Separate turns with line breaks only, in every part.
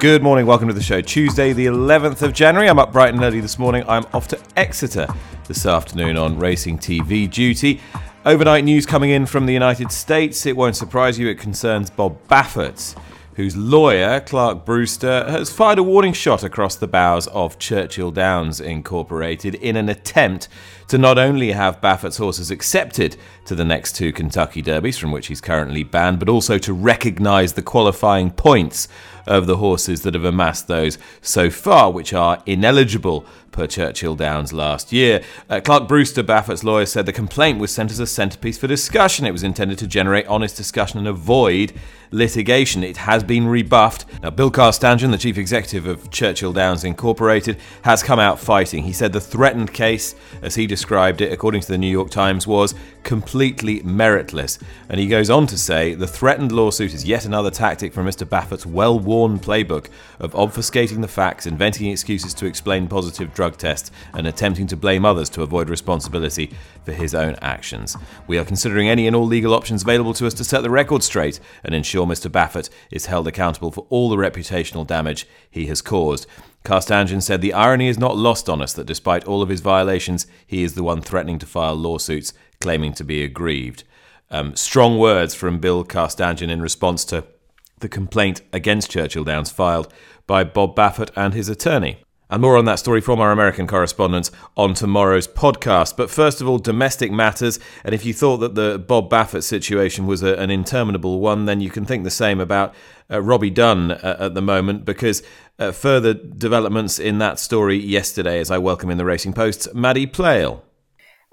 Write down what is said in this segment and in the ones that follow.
Good morning, welcome to the show. Tuesday, the 11th of January. I'm up bright and early this morning. I'm off to Exeter this afternoon on Racing TV duty. Overnight news coming in from the United States. It won't surprise you, it concerns Bob Baffert, whose lawyer, Clark Brewster, has fired a warning shot across the bows of Churchill Downs Incorporated in an attempt to not only have Baffert's horses accepted to the next two Kentucky Derbies, from which he's currently banned, but also to recognise the qualifying points of the horses that have amassed those so far, which are ineligible per Churchill Downs last year. Uh, Clark Brewster, Baffert's lawyer, said the complaint was sent as a centrepiece for discussion. It was intended to generate honest discussion and avoid litigation. It has been rebuffed. Now, Bill Carstanjen, the chief executive of Churchill Downs Incorporated, has come out fighting. He said the threatened case, as he described it, according to the New York Times, was completely meritless. And he goes on to say the threatened lawsuit is yet another tactic from Mr. Baffert's well worn playbook of obfuscating the facts, inventing excuses to explain positive drug tests, and attempting to blame others to avoid responsibility for his own actions. We are considering any and all legal options available to us to set the record straight and ensure Mr. Baffert is held accountable for all the reputational damage he has caused. Carstanjen said the irony is not lost on us that despite all of his violations, he is the one threatening to file lawsuits claiming to be aggrieved. Um, strong words from Bill Carstanjen in response to the complaint against Churchill Downs filed by Bob Baffert and his attorney. And more on that story from our American correspondents on tomorrow's podcast. But first of all, domestic matters. And if you thought that the Bob Baffert situation was a, an interminable one, then you can think the same about uh, Robbie Dunne uh, at the moment, because uh, further developments in that story yesterday, as I welcome in the Racing Post's Maddie Playle.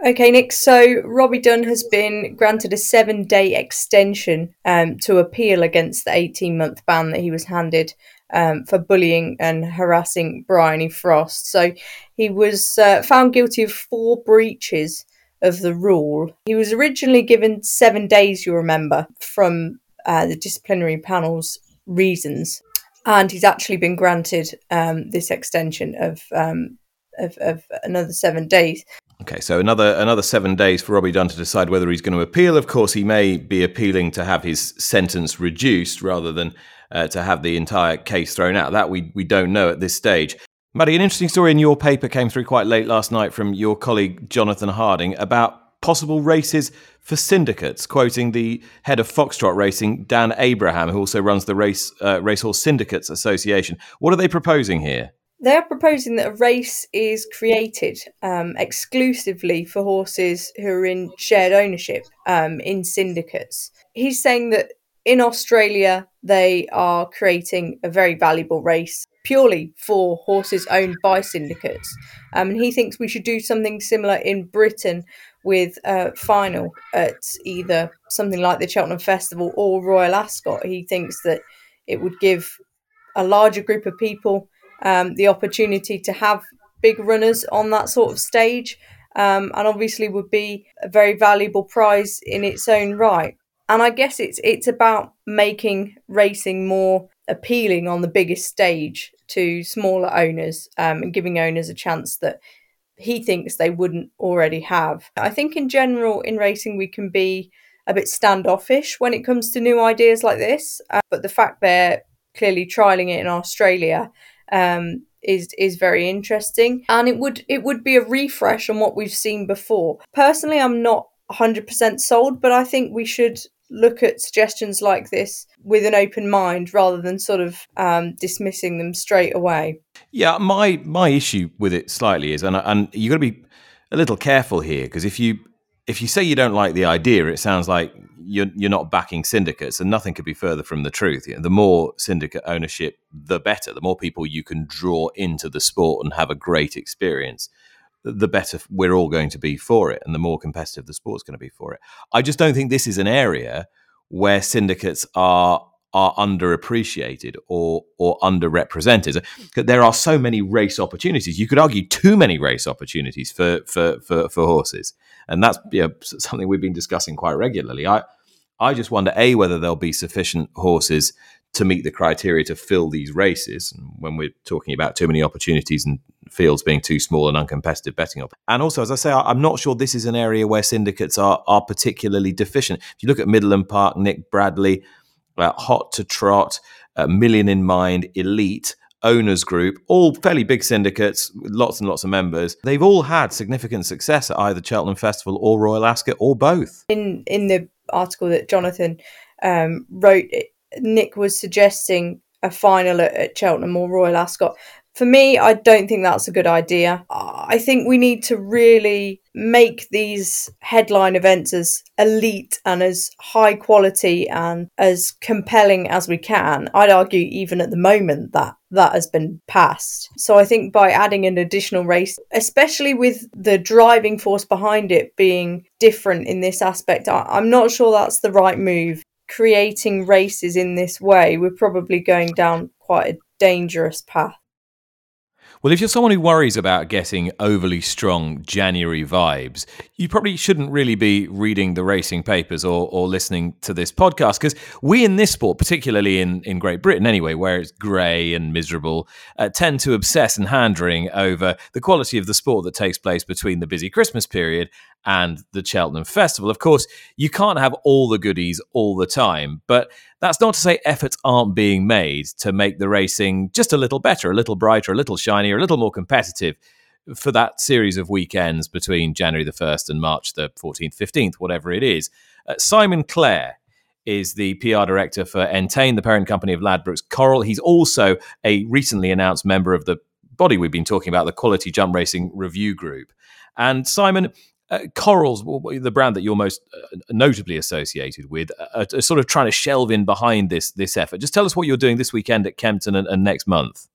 Okay, Nick. So Robbie Dunne has been granted a seven day extension um, to appeal against the 18 month ban that he was handed um, for bullying and harassing Bryony Frost. So he was uh, found guilty of four breaches of the rule. He was originally given seven days, you remember, from uh, the disciplinary panel's reasons. And he's actually been granted um, this extension of, um, of, of another seven days.
Okay, so another another seven days for Robbie Dunne to decide whether he's going to appeal. Of course, he may be appealing to have his sentence reduced rather than uh, to have the entire case thrown out. That we we don't know at this stage. Maddie, an interesting story in your paper came through quite late last night from your colleague Jonathan Harding about possible races for syndicates, quoting the head of Foxtrot Racing, Dan Abraham, who also runs the Race uh, Racehorse Syndicates Association. What are they proposing here?
They are proposing that a race is created um, exclusively for horses who are in shared ownership um, in syndicates. He's saying that in Australia, they are creating a very valuable race purely for horses owned by syndicates. Um, and he thinks we should do something similar in Britain with a final at either something like the Cheltenham Festival or Royal Ascot. He thinks that it would give a larger group of people um, the opportunity to have big runners on that sort of stage, um, and obviously would be a very valuable prize in its own right. And I guess it's it's about making racing more appealing on the biggest stage to smaller owners um, and giving owners a chance that he thinks they wouldn't already have. I think in general in racing we can be a bit standoffish when it comes to new ideas like this, uh, but the fact they're clearly trialing it in Australia um, is is very interesting, and it would it would be a refresh on what we've seen before. Personally, I'm not 100% sold, but I think we should look at suggestions like this with an open mind rather than sort of um, dismissing them straight away.
Yeah, my my issue with it slightly is, and and you got to be a little careful here because if you if you say you don't like the idea, it sounds like you're you're not backing syndicates, and nothing could be further from the truth. You know, the more syndicate ownership, the better. The more people you can draw into the sport and have a great experience, the better we're all going to be for it, and the more competitive the sport's going to be for it. I just don't think this is an area where syndicates are are underappreciated or or underrepresented. There are so many race opportunities. You could argue too many race opportunities for for for, for horses, and that's you know, something we've been discussing quite regularly. I I just wonder a whether there'll be sufficient horses to meet the criteria to fill these races. And when we're talking about too many opportunities and fields being too small and uncompetitive betting up. And also, as I say, I'm not sure this is an area where syndicates are are particularly deficient. If you look at Middleham Park, Nick Bradley uh, Hot to Trot, uh, Million in Mind, Elite, Owners Group, all fairly big syndicates lots and lots of members. They've all had significant success at either Cheltenham Festival or Royal Ascot or both.
In in the article that Jonathan um, wrote, Nick was suggesting a final at, at Cheltenham or Royal Ascot for me, I don't think that's a good idea. I think we need to really make these headline events as elite and as high quality and as compelling as we can. I'd argue, even at the moment, that that has been passed. So I think by adding an additional race, especially with the driving force behind it being different in this aspect, I'm not sure that's the right move. Creating races in this way, we're probably going down quite a dangerous path.
Well, if you're someone who worries about getting overly strong January vibes, you probably shouldn't really be reading the racing papers or, or listening to this podcast because we in this sport, particularly in, in Great Britain anyway, where it's grey and miserable, uh, tend to obsess and hand wring over the quality of the sport that takes place between the busy Christmas period and the Cheltenham Festival. Of course, you can't have all the goodies all the time, but that's not to say efforts aren't being made to make the racing just a little better, a little brighter, a little shinier, a little more competitive for that series of weekends between January the 1st and March the 14th, 15th, whatever it is. Uh, Simon Clare is the PR director for Entain, the parent company of Ladbrokes Coral. He's also a recently announced member of the body we've been talking about, the Quality Jump Racing Review Group. And Simon, uh, Corals, the brand that you're most uh, notably associated with, uh, are, sort of trying to shelve in behind this this effort. Just tell us what you're doing this weekend at Kempton and, and next month.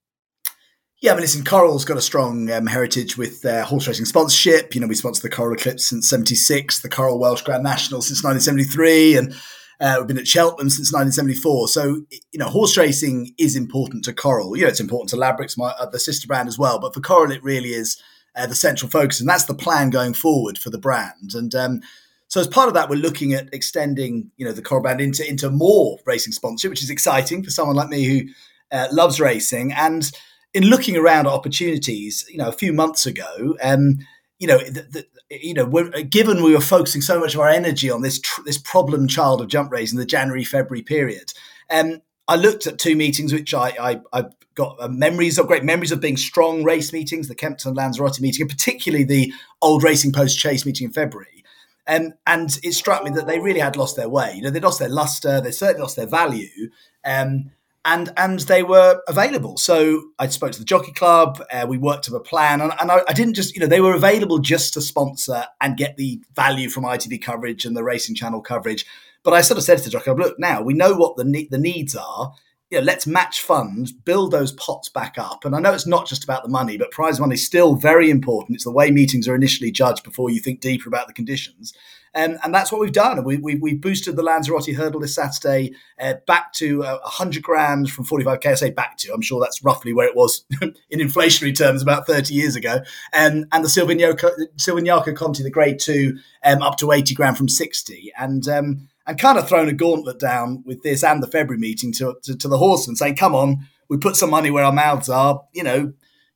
Yeah, I mean, listen, Coral's got a strong um, heritage with horse racing sponsorship. You know, we sponsored the Coral Eclipse since '76, the Coral Welsh Grand National since 1973, and uh, we've been at Cheltenham since 1974. So, you know, horse racing is important to Coral. You know, it's important to Ladbrokes, my the sister brand as well. But for Coral, it really is uh, the central focus, and that's the plan going forward for the brand. And um, so, as part of that, we're looking at extending, you know, the Coral brand into into more racing sponsorship, which is exciting for someone like me who uh, loves racing. And in looking around at opportunities, you know, a few months ago, um, you know, the, the, you know, given we were focusing so much of our energy on this tr- this problem child of jump racing, the January February period, um, I looked at two meetings which I, I, I got uh, memories of great memories of being strong race meetings, the Kempton Lanzarote meeting, and particularly the old Racing Post Chase meeting in February. Um, and it struck me that they really had lost their way. You know, they lost their luster, they certainly lost their value, um, and and they were available. So I spoke to the Jockey Club. Uh, we worked up a plan, and, and I, I, didn't just you know they were available just to sponsor and get the value from ITV coverage and the Racing Channel coverage. But I sort of said to the Jockey Club, look, now we know what the ne- the needs are you know, let's match funds, build those pots back up. And I know it's not just about the money, but prize money is still very important. It's the way meetings are initially judged before you think deeper about the conditions. Um, and that's what we've done. We, we, we boosted the Lanzarote hurdle this Saturday uh, back to uh, 100 grand from 45k. I say back to, I'm sure that's roughly where it was in inflationary terms about 30 years ago. Um, and the Silviniaco Conti, the grade two, um, up to 80 grand from 60. And um, and kind of thrown a gauntlet down with this and the February meeting to, to, to the horsemen saying, come on, we put some money where our mouths are, you know,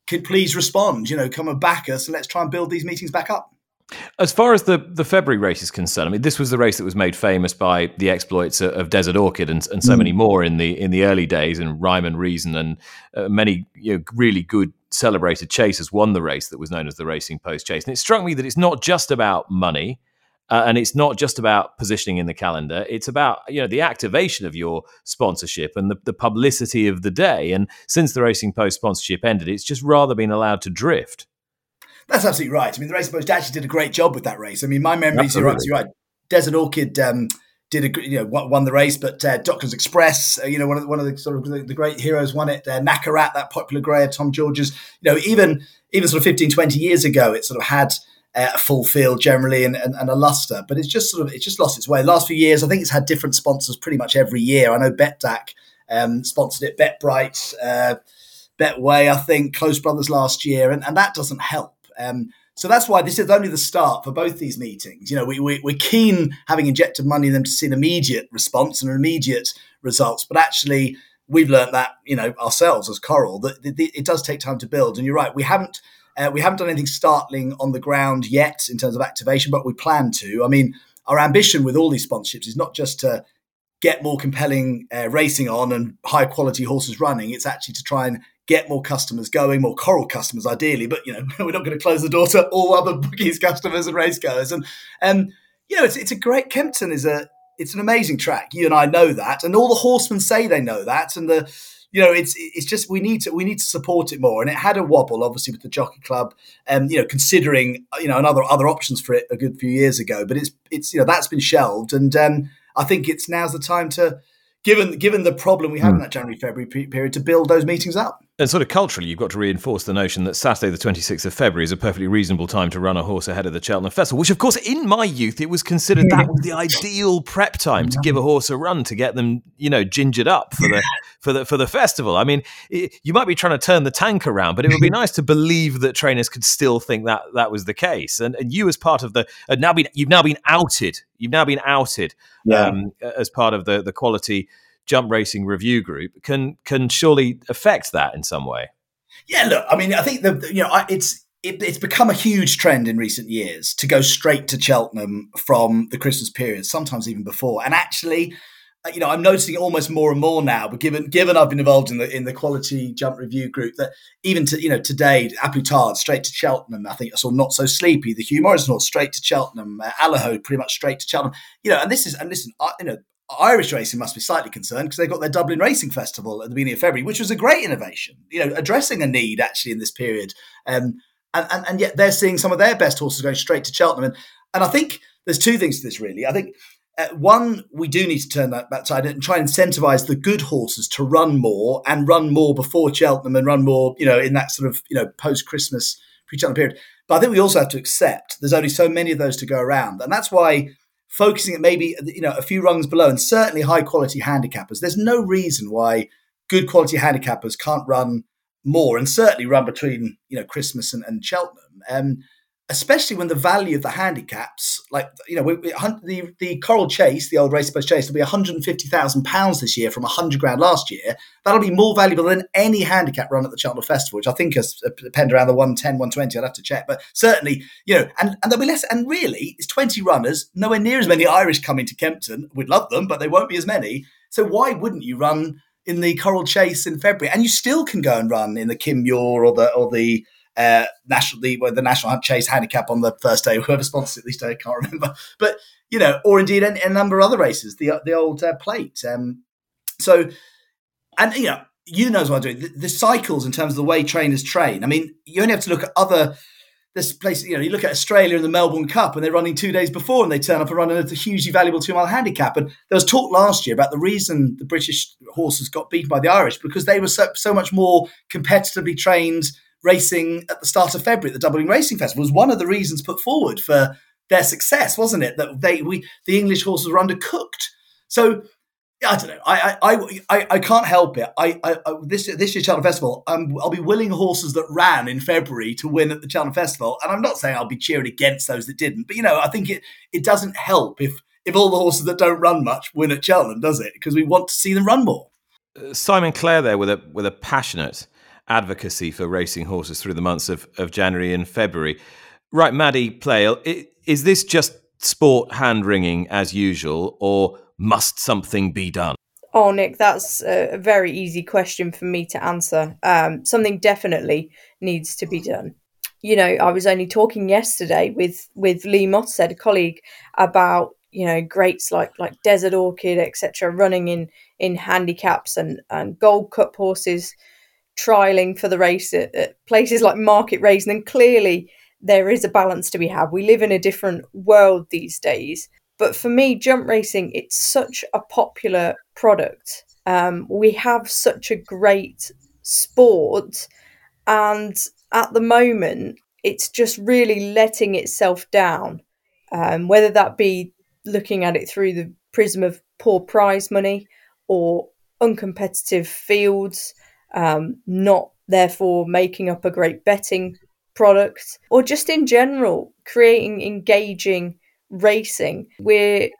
could please respond, you know, come and back us and let's try and build these meetings back up.
As far as the, the February race is concerned, I mean, this was the race that was made famous by the exploits of Desert Orchid and, and so mm. many more in the in the early days, and Rhyme 'n' Reason and uh, many you know, really good celebrated chasers won the race that was known as the Racing Post Chase. And it struck me that it's not just about money. Uh, and it's not just about positioning in the calendar it's about you know the activation of your sponsorship and the, the publicity of the day. And since the racing post sponsorship ended it's just rather been allowed to drift.
That's absolutely right. I mean the racing post actually did a great job with that race. I mean my memories you're absolutely. right. Desert orchid um, did a you know won the race, but uh, Docklands Express, uh, you know one of the, one of the sort of the, the great heroes won it. Uh, Nacarat, that popular grey of Tom George's, you know even even sort of 15, 20 years ago, it sort of had uh, full field generally and, and, and, a luster. But it's just sort of it's just lost its way. Last few years, I think it's had different sponsors pretty much every year. I know Betdaq um, sponsored it, BetBright, uh, Betway, I think, Close Brothers last year, and, and that doesn't help. Um, so that's why this is only the start for both these meetings. You know, we, we, we're keen, having injected money in them, to see an immediate response and an immediate results. But actually, we've learned that, you know, ourselves as Coral, that it does take time to build. And you're right, we haven't uh, we haven't done anything startling on the ground yet in terms of activation, but we plan to. I mean, our ambition with all these sponsorships is not just to get more compelling uh, racing on and high quality horses running. It's actually to try and get more customers going, more coral customers ideally. But you know, we're not going to close the door to all other bookies customers and race goers. And um, you know, it's it's a great Kempton is a it's an amazing track. You and I know that, and all the horsemen say they know that, and the you know it's it's just we need to we need to support it more. And it had a wobble, obviously, with the Jockey Club, and um, you know, considering you know another other options for it a good few years ago. But it's it's you know that's been shelved, and um, I think it's now's the time to given given the problem we have mm. in that January February period to build those meetings up.
And sort of culturally, you've got to reinforce the notion that Saturday, the 26th of February, is a perfectly reasonable time to run a horse ahead of the Cheltenham Festival, which, of course, in my youth, it was considered that was the ideal prep time to give a horse a run to get them, you know, gingered up for the for the for the festival. I mean, it, you might be trying to turn the tank around, but it would be nice to believe that trainers could still think that that was the case. And, and you, as part of the, now been you've now been outed. You've now been outed yeah. um, as part of the the quality jump racing review group can can surely affect that in some way.
Yeah, look, I mean, I think the you know it's it, it's become a huge trend in recent years to go straight to Cheltenham from the Christmas period, sometimes even before. And actually, uh, you know, I'm noticing almost more and more now. But given given I've been involved in the in the quality jump review group, that even to you know today, A Plus Tard straight to Cheltenham. I think I saw Not So Sleepy, the Hugh Morrison horse straight to Cheltenham, uh, Allaho pretty much straight to Cheltenham. You know, and this is and listen, I, you know, Irish racing must be slightly concerned because they've got their Dublin Racing Festival at the beginning of February, which was a great innovation, you know, addressing a need actually in this period. Um, and, and, and yet they're seeing some of their best horses going straight to Cheltenham. And, and I think there's two things to this, really. I think uh, one, we do need to turn that back side and try and incentivize the good horses to run more and run more before Cheltenham and run more, you know, in that sort of, you know, post Christmas, pre Cheltenham period. But I think we also have to accept there's only so many of those to go around. And that's why focusing at maybe you know a few rungs below and certainly high quality handicappers. There's no reason why good quality handicappers can't run more and certainly run between you know Christmas and, and Cheltenham. Um, especially when the value of the handicaps, like you know, we, we, the the Coral Chase, the old race post chase, will be one hundred and fifty thousand pounds this year from hundred grand last year. That'll be more valuable than any handicap run at the Cheltenham Festival, which I think has uh, penned around the 110, 120. I'd have to check, but certainly, you know, and and there'll be less. And really, it's twenty runners, nowhere near as many Irish coming to Kempton. We'd love them, but they won't be as many. So why wouldn't you run? In the Coral Chase in February, and you still can go and run in the Kim Muir or the or the uh, national the, the national chase handicap on the first day. Whoever sponsors it, at least I can't remember. But you know, or indeed a, a number of other races, the the old uh, plate. Um, so, and you know, you know what I'm doing. The, the, cycles in terms of the way trainers train. I mean, you only have to look at other. This place, you know, you look at Australia in the Melbourne Cup, and they're running two days before, and they turn up and run a hugely valuable two mile handicap. And there was talk last year about the reason the British horses got beaten by the Irish because they were so, so much more competitively trained racing at the start of February at the Dublin Racing Festival was one of the reasons put forward for their success, wasn't it? That they we the English horses were undercooked. So I don't know. I I, I, I can't help it. I, I, I this this year's Cheltenham Festival, um, I'll be willing horses that ran in February to win at the Cheltenham Festival, and I'm not saying I'll be cheering against those that didn't. But you know, I think it it doesn't help if if all the horses that don't run much win at Cheltenham, does it? Because we want to see them run more.
Uh, Simon Clare there with a with a passionate advocacy for racing horses through the months of, of January and February. Right, Maddie Playle, is this just sport hand wringing as usual, or must something be done?
Oh, Nick, that's a very easy question for me to answer. Um, something definitely needs to be done. You know, I was only talking yesterday with with Lee Mottershead, a colleague, about you know greats like like Desert Orchid, etc., running in in handicaps and and Gold Cup horses trialing for the race at, at places like Market Rasen, then clearly there is a balance to be had. We live in a different world these days. But for me, jump racing, it's such a popular product. Um, we have such a great sport. And at the moment, it's just really letting itself down. Um, whether that be looking at it through the prism of poor prize money or uncompetitive fields, um, not therefore making up a great betting product, or just in general creating engaging racing. We're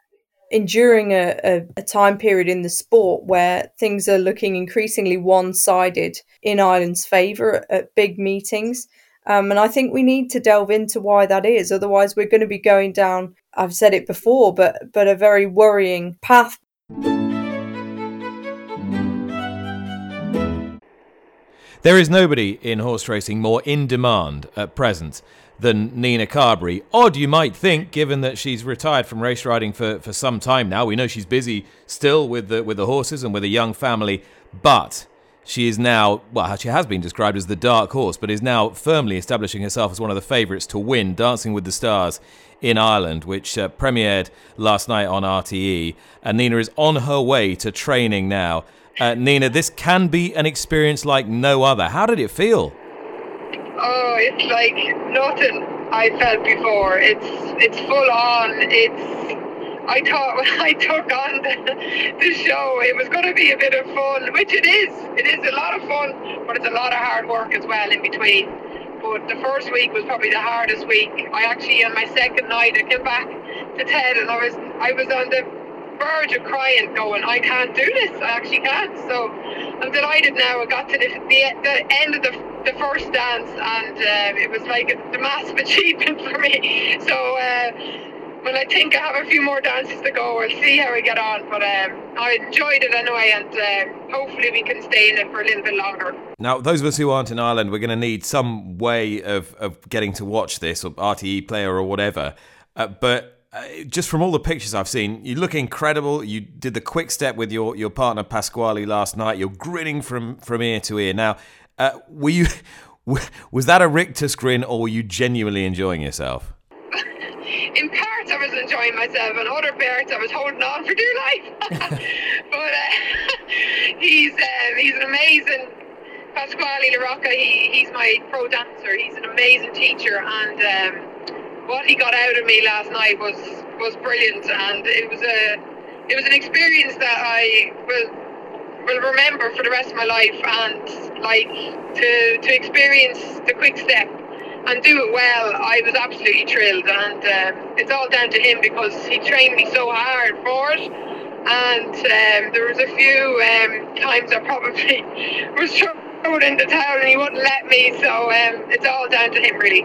enduring a, a, a, time period in the sport where things are looking increasingly one sided in Ireland's favour at, big meetings. Um, and I think we need to delve into why that is. Otherwise, we're going to be going down, I've said it before, but, but a very worrying path.
There is nobody in horse racing more in demand at present than Nina Carberry. Odd, you might think, given that she's retired from race riding for, for some time now. We know she's busy still with the with the horses and with a young family, but she is now well, she has been described as the dark horse, but is now firmly establishing herself as one of the favourites to win Dancing with the Stars in Ireland, which uh, premiered last night on RTE. And Nina is on her way to training now. Uh, Nina, this can be an experience like no other. How did it feel?
Oh, it's like nothing I felt before. It's it's full on. It's I thought when I took on the, the show, it was going to be a bit of fun, which it is. It is a lot of fun, but it's a lot of hard work as well in between. But the first week was probably the hardest week. I actually, on my second night, I came back to Ted, and I was I was on the verge of crying, going, I can't do this. I actually can't. So I'm delighted now. I got to the, the, the end of the, the first dance, and uh, it was like a, massive achievement for me. So uh, well, I think I have a few more dances to go. We'll see how we get on. But um, I enjoyed it anyway, and uh, hopefully we can stay in it for a little bit longer.
Now, those of us who aren't in Ireland, we're going to need some way of, of getting to watch this, or RTE player or whatever. Uh, but uh, just from all the pictures I've seen, you look incredible. You did the quick step with your, your partner Pasquale last night. You're grinning from, from ear to ear. Now, uh, were you was that a rictus grin, or were you genuinely enjoying yourself?
In parts, I was enjoying myself, and other parts, I was holding on for dear life. but uh, he's uh, he's an amazing Pasquale LaRocca. He, he's my pro dancer. He's an amazing teacher, and. Um, what he got out of me last night was was brilliant, and it was a it was an experience that I will will remember for the rest of my life. And like to to experience the quick step and do it well, I was absolutely thrilled. And um, it's all down to him because he trained me so hard for it. And um, there was a few um, times I probably was thrown in the towel and he wouldn't let me. So um, it's all down to him, really.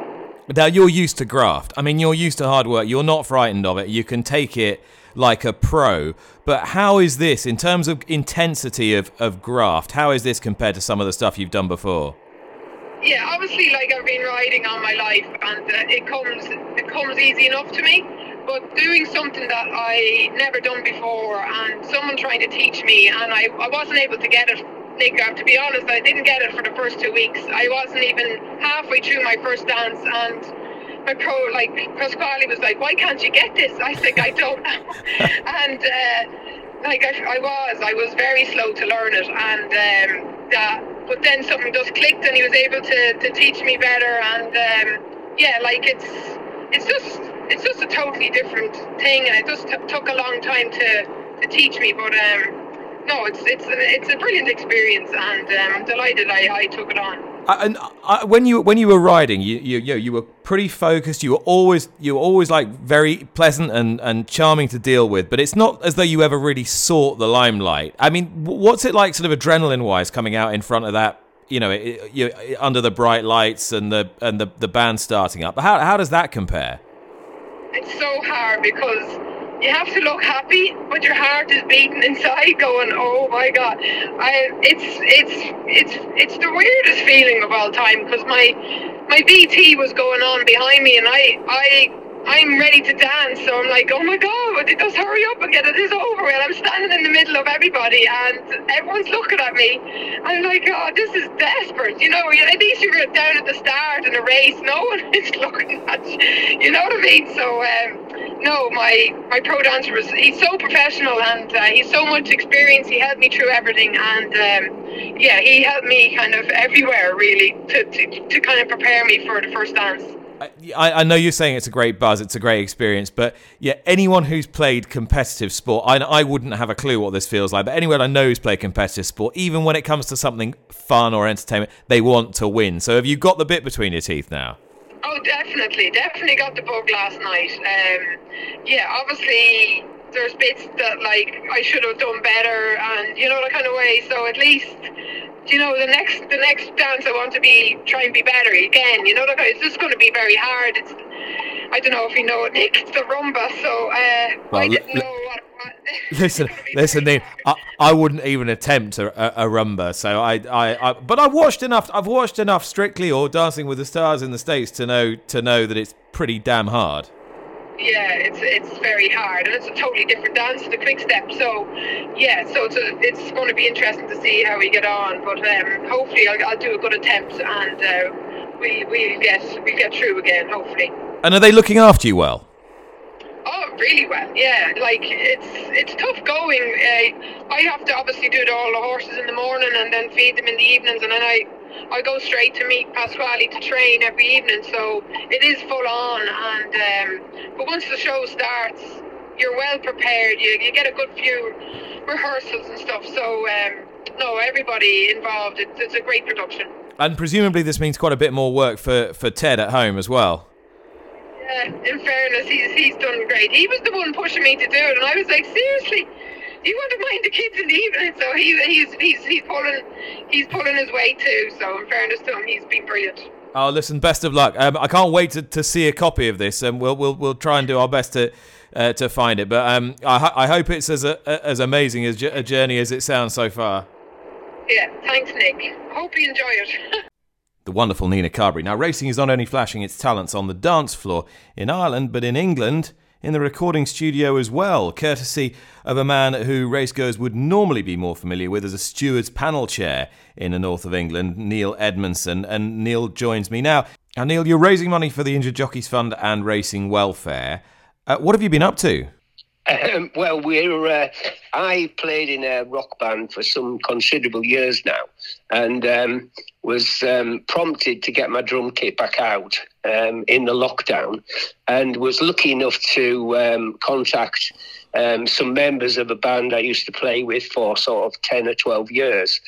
Now you're used to graft. I mean, you're used to hard work. You're not frightened of it. You can take it like a pro. But how is this in terms of intensity of, of graft? How is this compared to some of the stuff you've done before?
Yeah, obviously, like I've been riding all my life, and uh, it comes it comes easy enough to me. But doing something that I never done before, and someone trying to teach me, and I, I wasn't able to get it to be honest, I didn't get it for the first two weeks. I wasn't even halfway through my first dance, and my pro, like Pasquale, was like, "Why can't you get this?" I said, "I don't know," and uh, like I, I, was, I was very slow to learn it, and um, that. But then something just clicked, and he was able to, to teach me better, and um, yeah, like it's it's just it's just a totally different thing, and it just t- took a long time to to teach me, but um no, it's it's it's a brilliant experience, and um, I'm delighted I, I took it on.
and I, when you when you were riding, you, you you you were pretty focused. You were always you were always like very pleasant and, and charming to deal with. But it's not as though you ever really sought the limelight. I mean, what's it like, sort of adrenaline wise, coming out in front of that? You know, you under the bright lights and the and the the band starting up. How how does that compare?
It's so hard because you have to look happy, but your heart is beating inside, going, "Oh my God!" I, it's it's it's it's the weirdest feeling of all time because my my VT was going on behind me, and I I I'm ready to dance, so I'm like, "Oh my God! Just hurry up and get this over with." I'm standing in the middle of everybody, and everyone's looking at me. I'm like, "Oh, this is desperate," you know. At least you're down at the start in a race, no one is looking at you. You know what I mean? So. Um, no, my my pro dancer was he's so professional and uh, he's so much experience. He helped me through everything, and um, yeah, he helped me kind of everywhere really to, to, to kind of prepare me for the first dance.
I, I know you're saying it's a great buzz, it's a great experience, but yeah, anyone who's played competitive sport, I, I wouldn't have a clue what this feels like. But anyone I know who's played competitive sport, even when it comes to something fun or entertainment, they want to win. So have you got the bit between your teeth now?
Oh, definitely, definitely got the bug last night. Um, yeah, obviously there's bits that like I should have done better, and you know that kind of way. So at least you know the next the next dance I want to be try and be better again. You know that it's just going to be very hard. It's I don't know if you know it, Nick. It's the rumba, so uh, well, I didn't know what.
listen, listen, Dean. I, I wouldn't even attempt a, a, a, rumba. So I, I, I, but I watched enough. I've watched enough Strictly or Dancing with the Stars in the states to know to know that it's pretty damn hard.
Yeah, it's it's very hard, and it's a totally different dance to the quick step. So, yeah, so it's a, it's going to be interesting to see how we get on. But um, hopefully, I'll, I'll, do a good attempt, and uh, we we get we get through again. Hopefully.
And are they looking after you well?
Oh, really well. Yeah, like it's it's tough going. Uh, I have to obviously do it all the horses in the morning and then feed them in the evenings, and then I I go straight to meet Pasquale to train every evening, so it is full on. And um, but once the show starts, you're well prepared. You, you get a good few rehearsals and stuff. So um, no, everybody involved. It's, it's a great production.
And presumably, this means quite a bit more work for, for Ted at home as well.
Yeah, in fairness, he's, he's done great. He was the one pushing me to do it, and I was like, seriously, you want to mind the kids in the evening? So he, he's he's he's pulling he's pulling his weight too. So in fairness to him, he's been brilliant.
Oh, listen, best of luck. Um, I can't wait to, to see a copy of this, and we'll we'll we'll try and do our best to uh, to find it. But um, I I hope it's as a, as amazing as a journey as it sounds so far.
Yeah, thanks, Nick. Hope you enjoy it.
the wonderful Nina Carberry. Now, racing is not only flashing its talents on the dance floor in Ireland, but in England in the recording studio as well, courtesy of a man who racegoers would normally be more familiar with as a steward's panel chair in the north of England, Neil Edmondson. And Neil joins me now. Now, Neil, you're raising money for the Injured Jockeys Fund and Racing Welfare. Uh, what have you been up to?
Um, well, we're. Uh, I played in a rock band for some considerable years now, and um, was um, prompted to get my drum kit back out um, in the lockdown, and was lucky enough to um, contact um, some members of a band I used to play with for sort of ten or twelve years.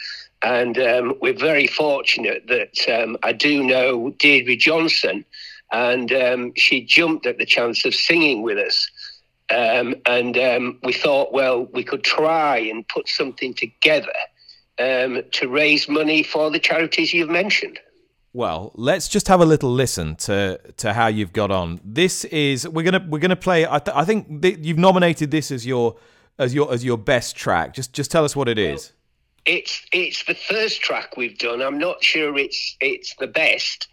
And we're very fortunate that I do know Deirdre Johnson, and she jumped at the chance of singing with us. Um, and um, we thought, well, we could try and put something together um, to raise money for the charities you've mentioned.
Well, let's just have a little listen to to how you've got on. This is we're gonna we're gonna play. I, th- I think th- you've nominated this as your as your as your best track. Just just tell us what it is.
It's it's the first track we've done. I'm not sure it's it's the best.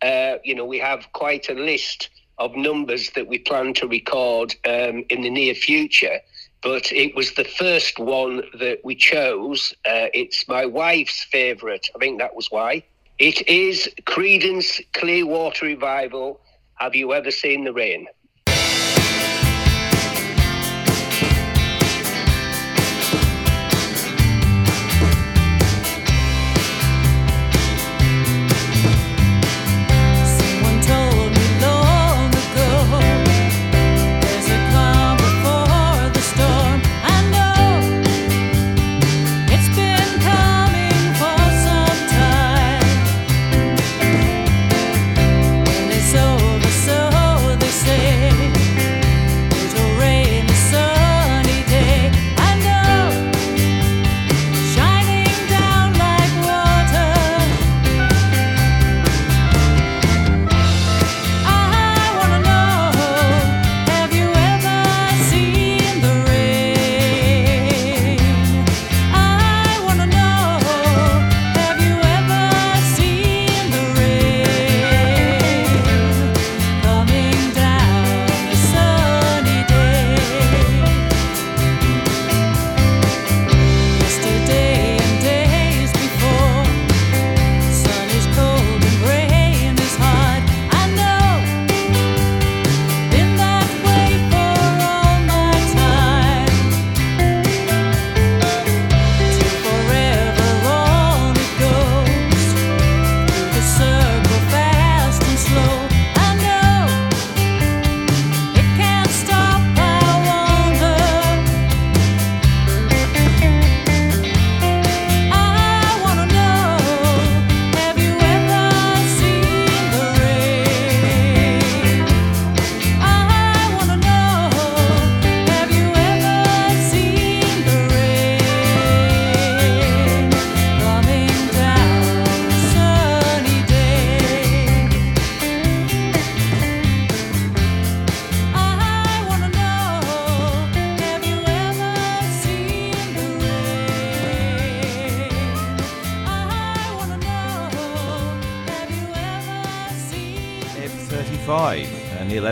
Uh, you know, we have quite a list of numbers that we plan to record um, in the near future. But it was the first one that we chose. Uh, it's my wife's favourite. I think that was why. It is Creedence Clearwater Revival. Have you ever seen the rain?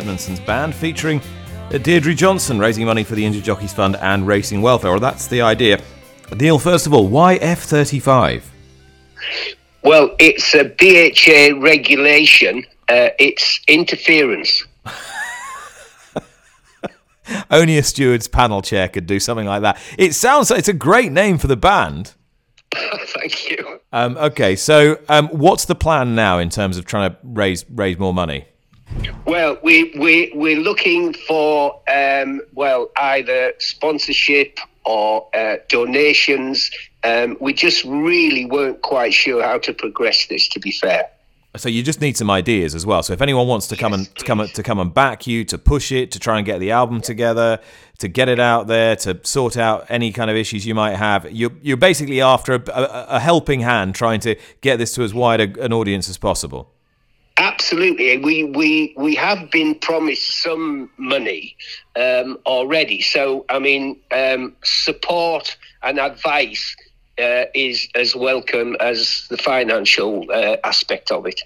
Edmondson's band featuring Deirdre Johnson raising money for the Injured Jockeys Fund and Racing Welfare. Well, that's the idea. Neil, first of all, why F35?
Well, it's a BHA regulation. Uh, it's interference.
Only a steward's panel chair could do something like that. It sounds like it's a great name for the band.
Thank you.
Um, okay, so um, what's the plan now in terms of trying to raise raise more money?
Well, we we we're looking for um, well either sponsorship or uh, donations. Um, we just really weren't quite sure how to progress this. To be fair.
So you just need some ideas as well. So if anyone wants to come
Yes,
and to come to come and back you, to push it, to try and get the album together, to get it out there, to sort out any kind of issues you might have, you're you're basically after a, a, a helping hand, trying to get this to as wide a, an audience as possible.
Absolutely, we we we have been promised some money um, already. So I mean, um, support and advice uh, is as welcome as the financial uh, aspect of it.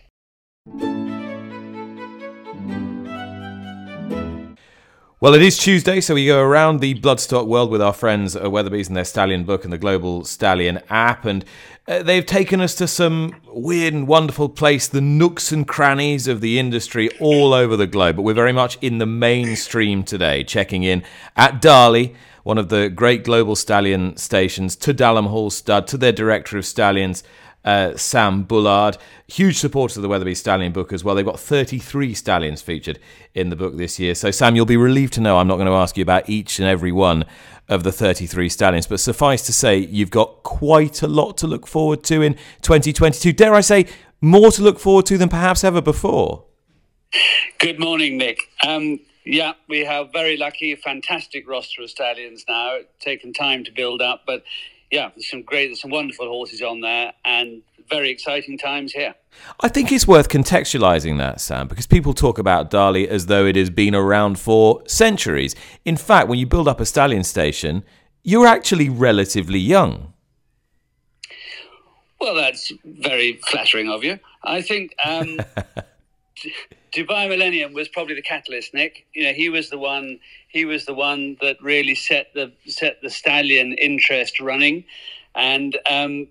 Well, it is Tuesday, so we go around the bloodstock world with our friends at Weatherby's and their Stallion book and the Global Stallion app. And uh, they've taken us to some weird and wonderful place, the nooks and crannies of the industry all over the globe. But we're very much in the mainstream today, checking in at Darley, one of the great Global Stallion stations, to Dalham Hall Stud, to their director of stallions. Uh, Sam Bullard, huge supporter of the Weatherby Stallion book as well. They've got 33 stallions featured in the book this year. So, Sam, you'll be relieved to know I'm not going to ask you about each and every one of the 33 stallions, but suffice to say, you've got quite a lot to look forward to in 2022. Dare I say, more to look forward to than perhaps ever before?
Good morning, Nick. Um, yeah, we have very lucky, fantastic roster of stallions now. It's Taken time to build up, but yeah, there's some great, there's some wonderful horses on there, and very exciting times here.
I think it's worth contextualizing that, Sam, because people talk about Darley as though it has been around for centuries. In fact, when you build up a stallion station, you're actually relatively young.
Well, that's very flattering of you. I think um, Dubai Millennium was probably the catalyst, Nick. You know, he was the one. He was the one that really set the set the stallion interest running, and um,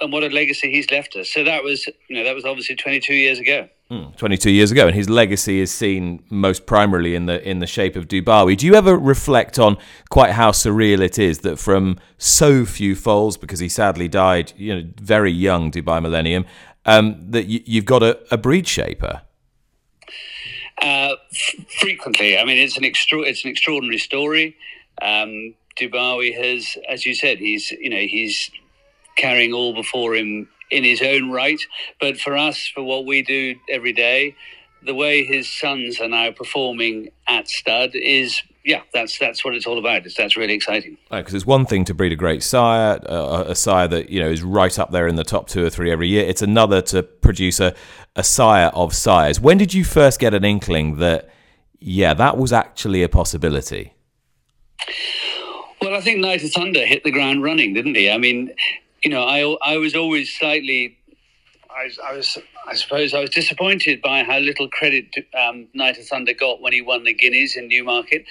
and what a legacy he's left us. So that was, you know, that was obviously 22 years ago.
22 years ago, and his legacy is seen most primarily in the in the shape of Dubawi. Do you ever reflect on quite how surreal it is that from so few foals, because he sadly died, you know, very young, Dubai Millennium, um, that you, you've got a, a breed shaper?
Uh, f- frequently, I mean, it's an extra, it's an extraordinary story. Um, Dubawi has, as you said, he's you know he's carrying all before him in his own right. But for us, for what we do every day, the way his sons are now performing at stud is yeah, that's that's what it's all about. It's, that's really exciting.
Because it's one thing to breed a great sire, uh, a sire that you know is right up there in the top two or three every year. It's another to produce a, a sire of sires. When did you first get an inkling that yeah, that was actually a possibility?
Well, I think Night of Thunder hit the ground running, didn't he? I mean, you know, I I was always slightly, I, I was, I suppose, I was disappointed by how little credit um, Night of Thunder got when he won the Guineas in Newmarket,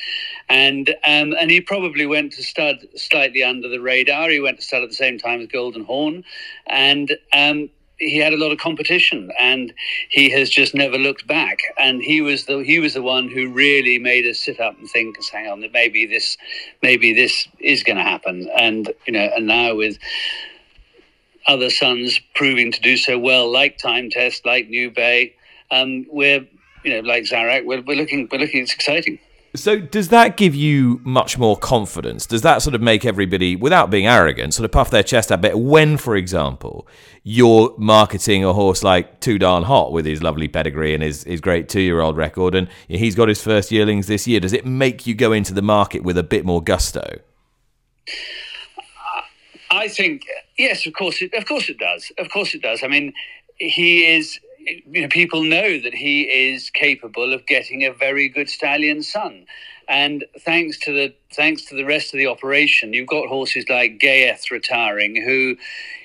and um, and he probably went to stud slightly under the radar. He went to stud at the same time as Golden Horn, and. Um, he had a lot of competition and he has just never looked back and he was the he was the one who really made us sit up and think hang on that maybe this maybe this is going to happen and you know and now with other sons proving to do so well like time test like new bay um we're you know like zarak we're, we're looking we're looking it's exciting
So does that give you much more confidence? Does that sort of make everybody, without being arrogant, sort of puff their chest a bit when, for example, you're marketing a horse like Too Darn Hot with his lovely pedigree and his, his great two-year-old record, and he's got his first yearlings this year? Does it make you go into the market with a bit more gusto?
I think yes, of course, it, of course it does. Of course it does. I mean, he is. You know, people know that he is capable of getting a very good stallion son, and thanks to the thanks to the rest of the operation, you've got horses like Ghaiyyath retiring, who,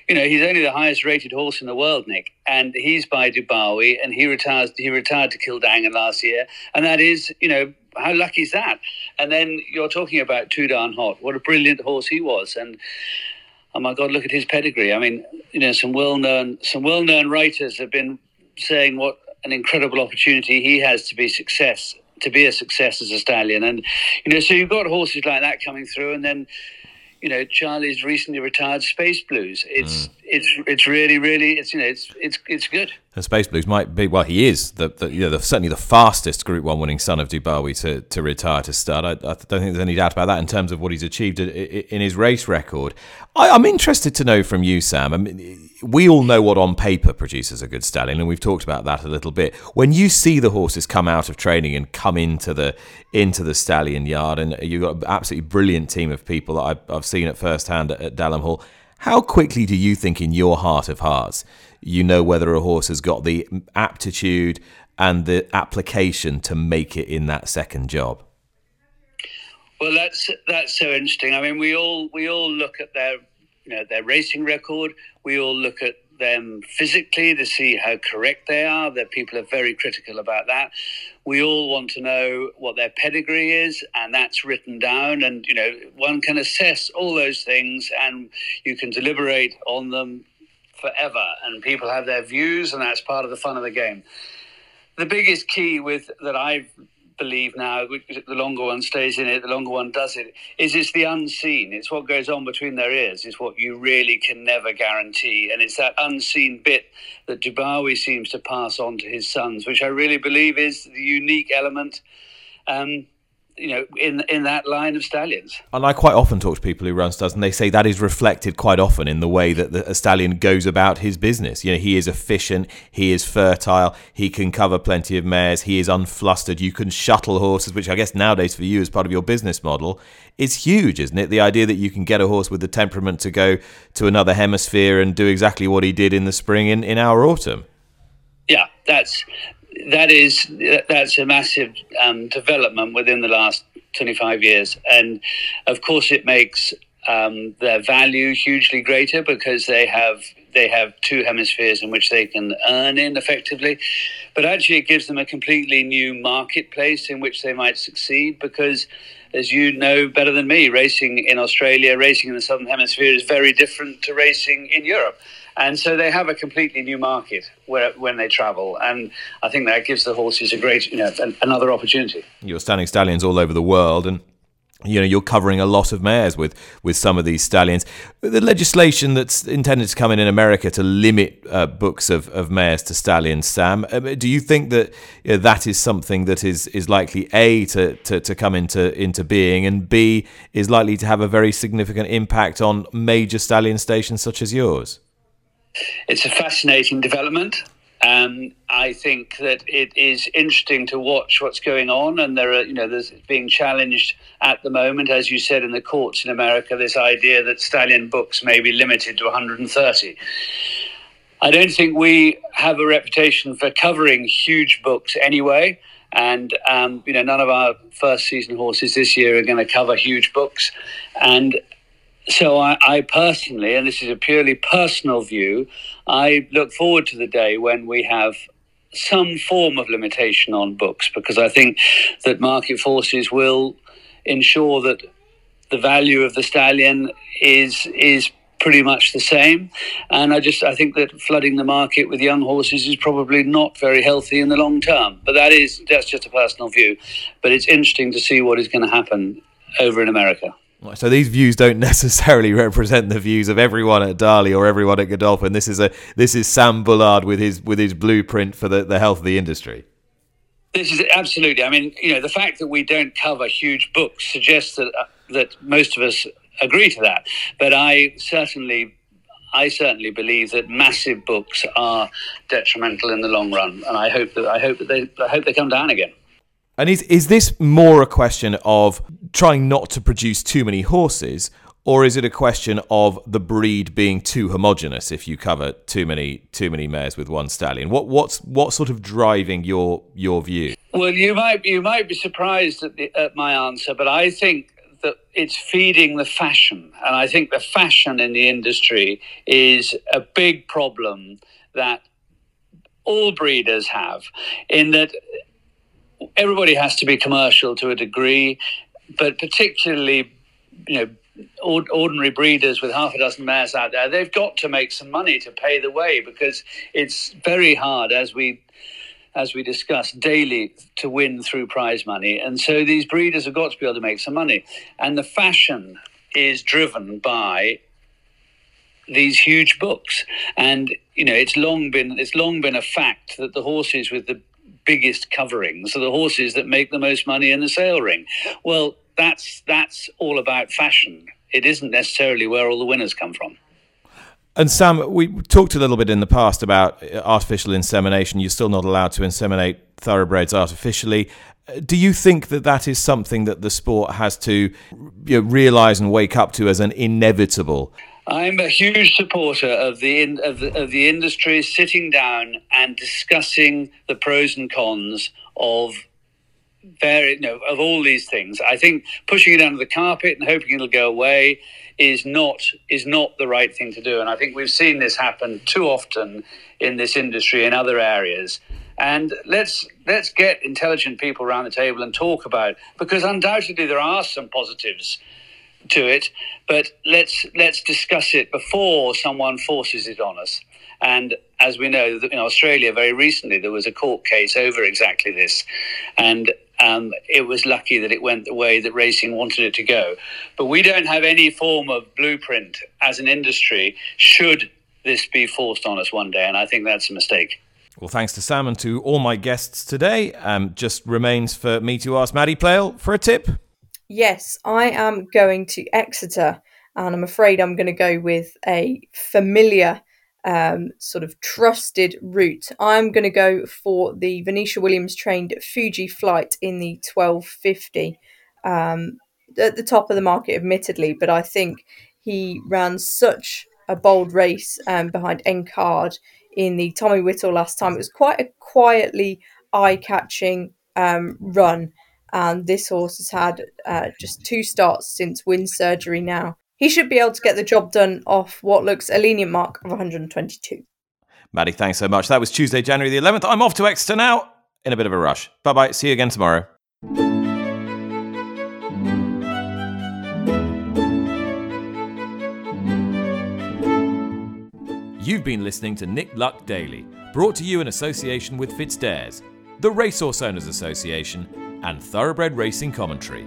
you know, he's only the highest rated horse in the world, Nick, and he's by Dubawi, and he retires. He retired to Kildangan last year, and that is, you know, how lucky is that? And then you're talking about Too Darn Hot. What a brilliant horse he was, and oh my God, look at his pedigree. I mean, you know, some well-known some well-known writers have been saying what an incredible opportunity he has to be success to be a success as a stallion, and you know, so you've got horses like that coming through, and then you know, Charlie's recently retired Space Blues. It's mm. it's it's really really it's you know it's it's it's good.
And Space Blues might be well, he is the, the you know the, certainly the fastest Group One winning son of Dubawi to, to retire to start. I, I, don't think there's any doubt about that in terms of what he's achieved in his race record. I, am interested to know from you, Sam. I mean, we all know what on paper produces a good stallion, and we've talked about that a little bit. When you see the horses come out of training and come into the into the stallion yard, and you've got an absolutely brilliant team of people that I've, I've seen it firsthand at, at Dalham Hall. How quickly do you think, in your heart of hearts, you know whether a horse has got the aptitude and the application to make it in that second job?
Well, that's that's so interesting. I mean, we all we all look at their you know their racing record. We all look at them physically to see how correct they are. That people are very critical about that. We all want to know what their pedigree is, and that's written down. And you know, one can assess all those things, and you can deliberate on them forever, and people have their views, and that's part of the fun of the game. The biggest key with that I believe now, the longer one stays in it, the longer one does it, is it's the unseen. It's what goes on between their ears. It's what you really can never guarantee, and it's that unseen bit that Dubawi seems to pass on to his sons, which I really believe is the unique element. Um, you know, in in that line of stallions.
And I quite often talk to people who run stallions, and they say that is reflected quite often in the way that the, a stallion goes about his business. You know, he is efficient, he is fertile, he can cover plenty of mares, he is unflustered. You can shuttle horses, which I guess nowadays for you as part of your business model is huge, isn't it? The idea that you can get a horse with the temperament to go to another hemisphere and do exactly what he did in the spring in, in our autumn.
Yeah, that's that is that's a massive um, development within the last 25 years, and of course it makes um, their value hugely greater because they have they have two hemispheres in which they can earn in effectively. But actually, it gives them a completely new marketplace in which they might succeed because, as you know better than me, racing in Australia, racing in the Southern Hemisphere is very different to racing in Europe and so they have a completely new market where when they travel, and I think that gives the horses a great, you know, an, another opportunity.
You're standing stallions all over the world, and you know you're covering a lot of mares with with some of these stallions. The legislation that's intended to come in in america to limit uh, books of, of mares to stallions sam um, do you think that you know, that is something that is is likely a to, to to come into into being and b is likely to have a very significant impact on major stallion stations such as yours
it's a fascinating development. Um, I think that it is interesting to watch what's going on, and there are, you know, there's being challenged at the moment, as you said, in the courts in America, this idea that stallion books may be limited to 130. I don't think we have a reputation for covering huge books anyway, and um, you know, none of our first season horses this year are going to cover huge books, and so I, I, personally, and this is a purely personal view, I look forward to the day when we have some form of limitation on books because I think that market forces will ensure that the value of the stallion is is pretty much the same. And I just I think that flooding the market with young horses is probably not very healthy in the long term. But that is that's just a personal view. But it's interesting to see what is going to happen over in America
so these views don't necessarily represent the views of everyone at Darley or everyone at Godolphin. This is a this is Sam Bullard with his with his blueprint for the, the health of the industry.
This is absolutely. I mean, you know, the fact that we don't cover huge books suggests that uh, that most of us agree to that. But I certainly I certainly believe that massive books are detrimental in the long run, and I hope that I hope that they I hope they come down again.
And is is this more a question of trying not to produce too many horses, or is it a question of the breed being too homogenous if you cover too many too many mares with one stallion? What what's what sort of driving your your view?
Well, you might you might be surprised at, the, at my answer, but I think that it's feeding the fashion. And I think the fashion in the industry is a big problem that all breeders have, in that everybody has to be commercial to a degree, but particularly, you know, ordinary breeders with half a dozen mares out there, they've got to make some money to pay the way because it's very hard, as we as we discussed daily, to win through prize money. And so these breeders have got to be able to make some money. And the fashion is driven by these huge books. And you know, it's long been it's long been a fact that the horses with the biggest coverings are the horses that make the most money in the sale ring. Well, that's that's all about fashion. It isn't necessarily where all the winners come from.
And Sam, we talked a little bit in the past about uh, artificial insemination. You're still not allowed to inseminate thoroughbreds artificially. Uh, do you think that that is something that the sport has to you know, realize and wake up to as an inevitable?
I'm a huge supporter of the, in, of the of the industry sitting down and discussing the pros and cons of very you know, of all these things. I think pushing it under the carpet and hoping it'll go away is not is not the right thing to do. And I think we've seen this happen too often in this industry in other areas. And let's let's get intelligent people around the table and talk about because undoubtedly there are some positives to it, but let's let's discuss it before someone forces it on us. And as we know, in Australia, very recently there was a court case over exactly this, and um, it was lucky that it went the way that racing wanted it to go. But we don't have any form of blueprint as an industry. Should this be forced on us one day, and I think that's a mistake.
Well, thanks to Sam and to all my guests today. Um, just remains for me to ask Maddie Playle for a tip.
Yes, I am going to Exeter, and I'm afraid I'm going to go with a familiar, um, sort of trusted route. I'm going to go for the Venetia Williams trained Fuji flight in the 1250. Um, at the top of the market, admittedly, but I think he ran such a bold race um, behind Encard in the Tommy Whittle last time. It was quite a quietly eye catching um, run and this horse has had uh, just two starts since wind surgery now. He should be able to get the job done off what looks a lenient mark of 122.
Maddie, thanks so much. That was Tuesday, January the 11th. I'm off to Exeter now in a bit of a rush. Bye bye. See you again tomorrow. You've been listening to Nick Luck Daily, brought to you in association with FitzDares, the Racehorse Owners Association and thoroughbred racing commentary.